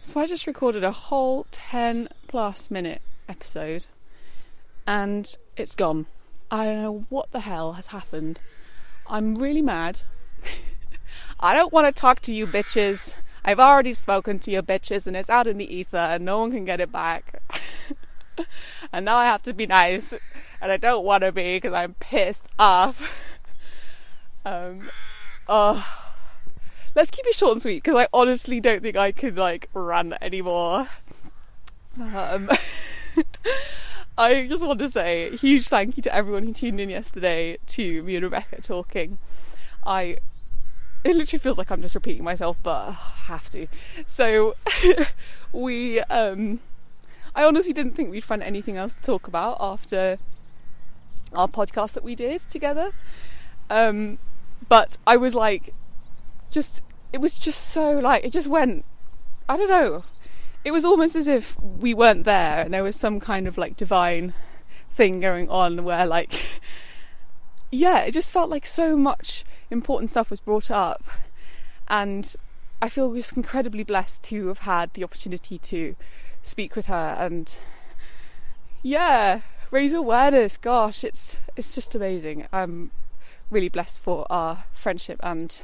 So I just recorded a whole 10 plus minute episode and it's gone. I don't know what the hell has happened. I'm really mad. I don't want to talk to you bitches. I've already spoken to your bitches and it's out in the ether and no one can get it back. and now I have to be nice and I don't want to be because I'm pissed off. um, oh let's keep it short and sweet because I honestly don't think I can like run anymore. Um, I just want to say huge thank you to everyone who tuned in yesterday to me and Rebecca talking. I it literally feels like I'm just repeating myself, but I have to. So we um I honestly didn't think we'd find anything else to talk about after our podcast that we did together. Um but I was like just it was just so like it just went I don't know. It was almost as if we weren't there and there was some kind of like divine thing going on where like yeah, it just felt like so much important stuff was brought up and I feel just incredibly blessed to have had the opportunity to speak with her and yeah, raise awareness. Gosh, it's it's just amazing. I'm really blessed for our friendship and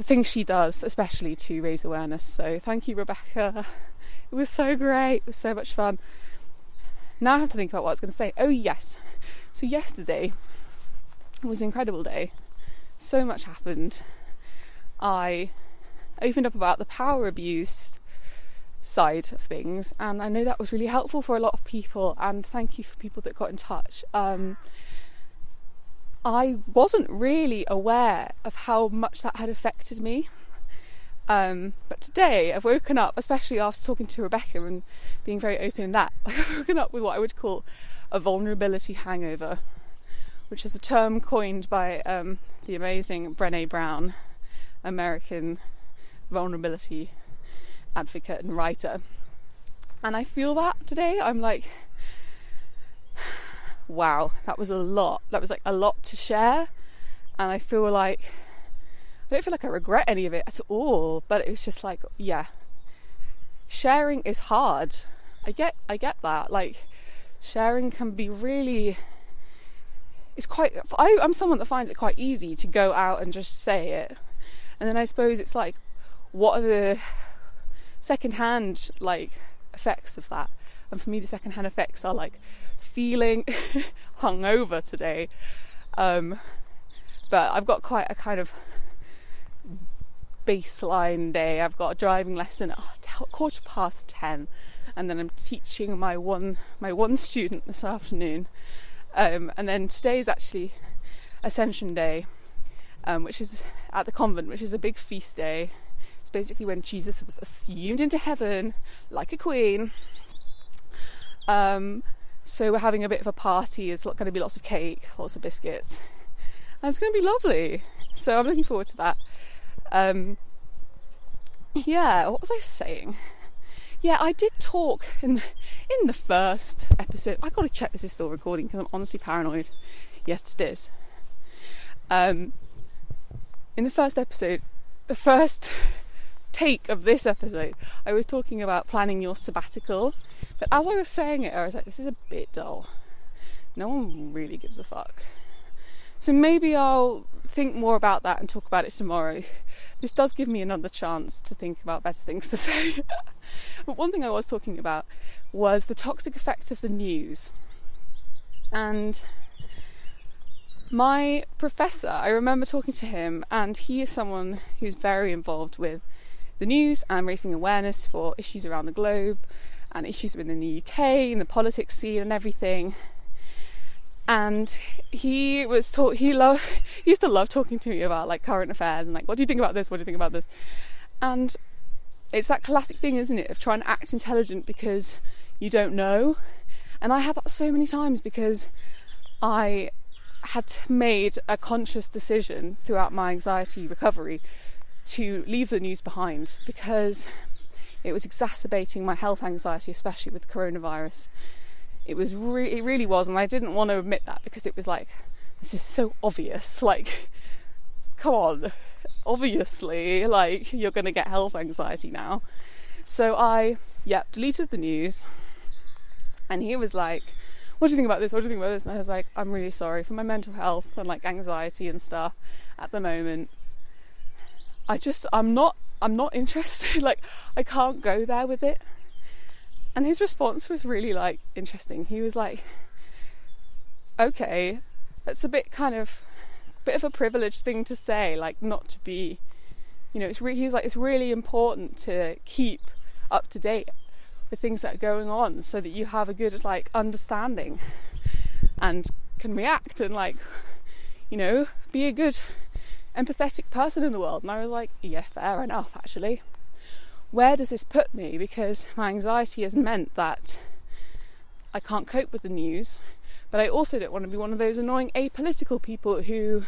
things she does, especially to raise awareness. So thank you, Rebecca. It was so great. It was so much fun. Now I have to think about what I was going to say. Oh yes. So yesterday was an incredible day. So much happened. I opened up about the power abuse side of things, and I know that was really helpful for a lot of people. And thank you for people that got in touch. Um, I wasn't really aware of how much that had affected me. Um, but today I've woken up, especially after talking to Rebecca and being very open in that, I've woken up with what I would call a vulnerability hangover, which is a term coined by um, the amazing Brene Brown, American vulnerability advocate and writer. And I feel that today. I'm like, wow, that was a lot. That was like a lot to share. And I feel like I don't feel like I regret any of it at all, but it was just like, yeah. Sharing is hard. I get I get that. Like sharing can be really it's quite I, I'm someone that finds it quite easy to go out and just say it. And then I suppose it's like what are the secondhand like effects of that? And for me the secondhand effects are like feeling hungover today. Um, but I've got quite a kind of baseline day. I've got a driving lesson at quarter past ten, and then I'm teaching my one my one student this afternoon. Um, and then today is actually Ascension Day, um, which is at the convent, which is a big feast day. It's basically when Jesus was assumed into heaven like a queen. Um, so we're having a bit of a party. It's going to be lots of cake, lots of biscuits, and it's going to be lovely. So I'm looking forward to that. Um, yeah, what was I saying? Yeah, I did talk in the, in the first episode. I got to check this is still recording because I'm honestly paranoid. Yes, it is. Um, in the first episode, the first take of this episode, I was talking about planning your sabbatical. But as I was saying it, I was like, this is a bit dull. No one really gives a fuck. So maybe I'll think more about that and talk about it tomorrow. This does give me another chance to think about better things to say. but one thing I was talking about was the toxic effect of the news. And my professor, I remember talking to him, and he is someone who's very involved with the news and raising awareness for issues around the globe and issues within the UK and the politics scene and everything. And he was taught he loved he used to love talking to me about like current affairs and like what do you think about this? What do you think about this? And it's that classic thing, isn't it, of trying to act intelligent because you don't know. And I had that so many times because I had made a conscious decision throughout my anxiety recovery to leave the news behind because it was exacerbating my health anxiety, especially with coronavirus. It was re- it really was, and I didn't want to admit that because it was like this is so obvious. Like, come on, obviously, like you're going to get health anxiety now. So I, yep, deleted the news. And he was like, What do you think about this? What do you think about this? And I was like, I'm really sorry for my mental health and like anxiety and stuff at the moment. I just, I'm not, I'm not interested. like, I can't go there with it. And his response was really like interesting. He was like, Okay, that's a bit kind of, bit of a privileged thing to say, like, not to be you know, it's re- he's like it's really important to keep up to date with things that are going on so that you have a good like understanding and can react and like you know be a good empathetic person in the world. And I was like yeah fair enough actually. Where does this put me? Because my anxiety has meant that I can't cope with the news but I also don't want to be one of those annoying apolitical people who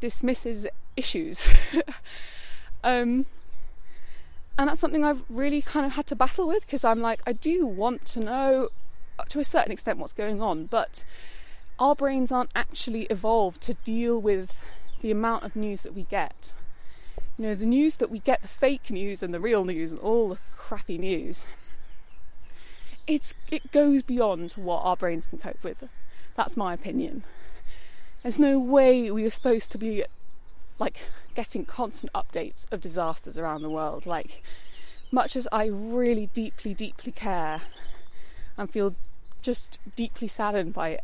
dismisses issues. Um, and that's something I've really kind of had to battle with because I'm like, I do want to know to a certain extent what's going on, but our brains aren't actually evolved to deal with the amount of news that we get. You know, the news that we get, the fake news and the real news and all the crappy news, it's it goes beyond what our brains can cope with. That's my opinion. There's no way we are supposed to be like getting constant updates of disasters around the world. Like, much as I really deeply, deeply care and feel just deeply saddened by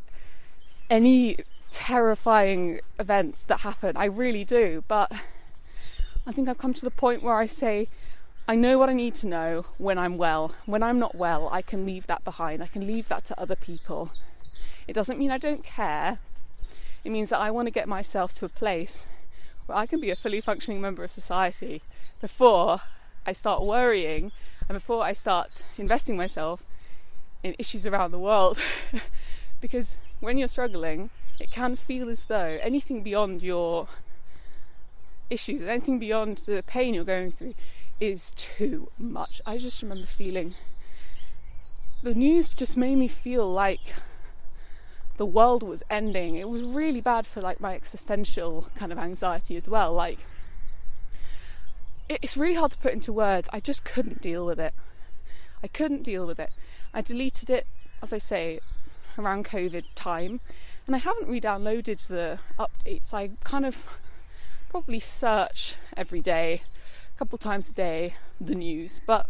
any terrifying events that happen, I really do. But I think I've come to the point where I say, I know what I need to know when I'm well. When I'm not well, I can leave that behind. I can leave that to other people. It doesn't mean I don't care. It means that I want to get myself to a place where I can be a fully functioning member of society before I start worrying and before I start investing myself in issues around the world. because when you're struggling, it can feel as though anything beyond your issues, anything beyond the pain you're going through, is too much. I just remember feeling the news just made me feel like the world was ending. It was really bad for like my existential kind of anxiety as well. Like it's really hard to put into words. I just couldn't deal with it. I couldn't deal with it. I deleted it, as I say, around COVID time, and I haven't re-downloaded the updates. I kind of probably search every day, a couple times a day, the news, but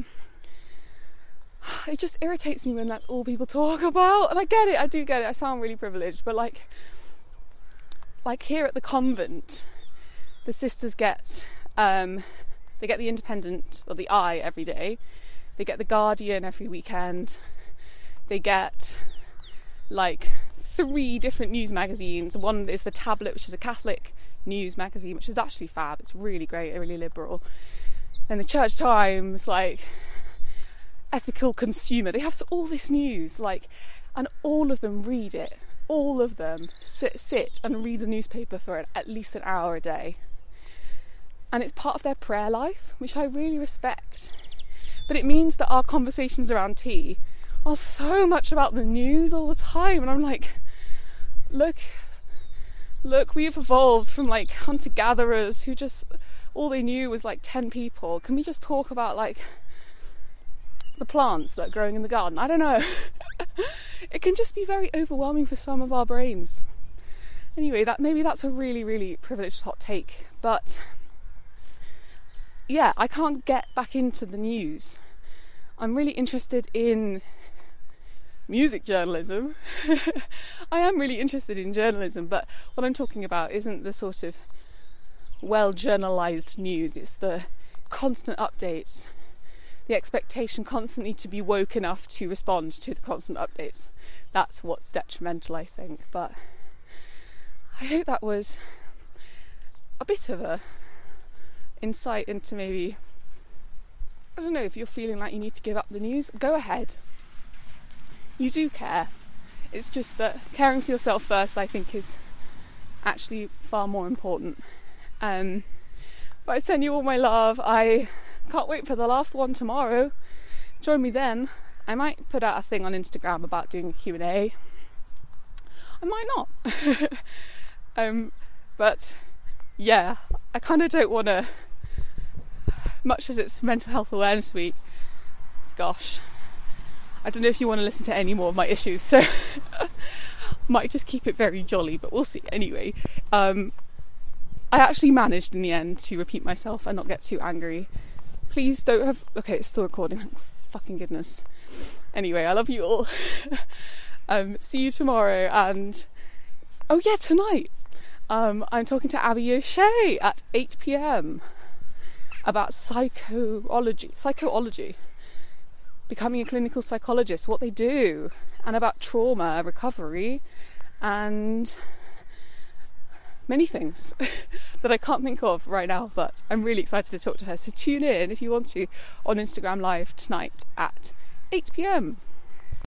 it just irritates me when that's all people talk about. And I get it, I do get it. I sound really privileged, but like, like here at the convent, the sisters get um, they get the Independent or the Eye every day. They get the Guardian every weekend. They get like three different news magazines. One is the Tablet, which is a Catholic news magazine, which is actually fab. It's really great, really liberal. And the Church Times, like ethical consumer. They have all this news, like, and all of them read it. All of them sit, sit and read the newspaper for at least an hour a day. And it's part of their prayer life, which I really respect. But it means that our conversations around tea so much about the news all the time. And I'm like, look, look, we've evolved from like hunter gatherers who just all they knew was like 10 people. Can we just talk about like the plants that are growing in the garden. I don't know. it can just be very overwhelming for some of our brains. Anyway, that maybe that's a really, really privileged hot take, but yeah, I can't get back into the news. I'm really interested in music journalism. I am really interested in journalism, but what I'm talking about isn't the sort of well journalised news, it's the constant updates the expectation constantly to be woke enough to respond to the constant updates. That's what's detrimental, I think. But I hope that was a bit of a insight into maybe I don't know if you're feeling like you need to give up the news, go ahead. You do care. It's just that caring for yourself first, I think, is actually far more important. Um, but I send you all my love. I can't wait for the last one tomorrow. Join me then. I might put out a thing on Instagram about doing a Q&A. I might not. um, but yeah, I kind of don't want to, much as it's Mental Health Awareness Week, gosh. I don't know if you want to listen to any more of my issues, so might just keep it very jolly, but we'll see. Anyway, um, I actually managed in the end to repeat myself and not get too angry. Please don't have. Okay, it's still recording. Fucking goodness. Anyway, I love you all. um, see you tomorrow, and oh yeah, tonight. Um, I'm talking to Abby O'Shea at 8 pm about psychology, psychology, becoming a clinical psychologist, what they do, and about trauma recovery, and many things that I can't think of right now, but I'm really excited to talk to her. So tune in if you want to on Instagram Live tonight at 8 pm.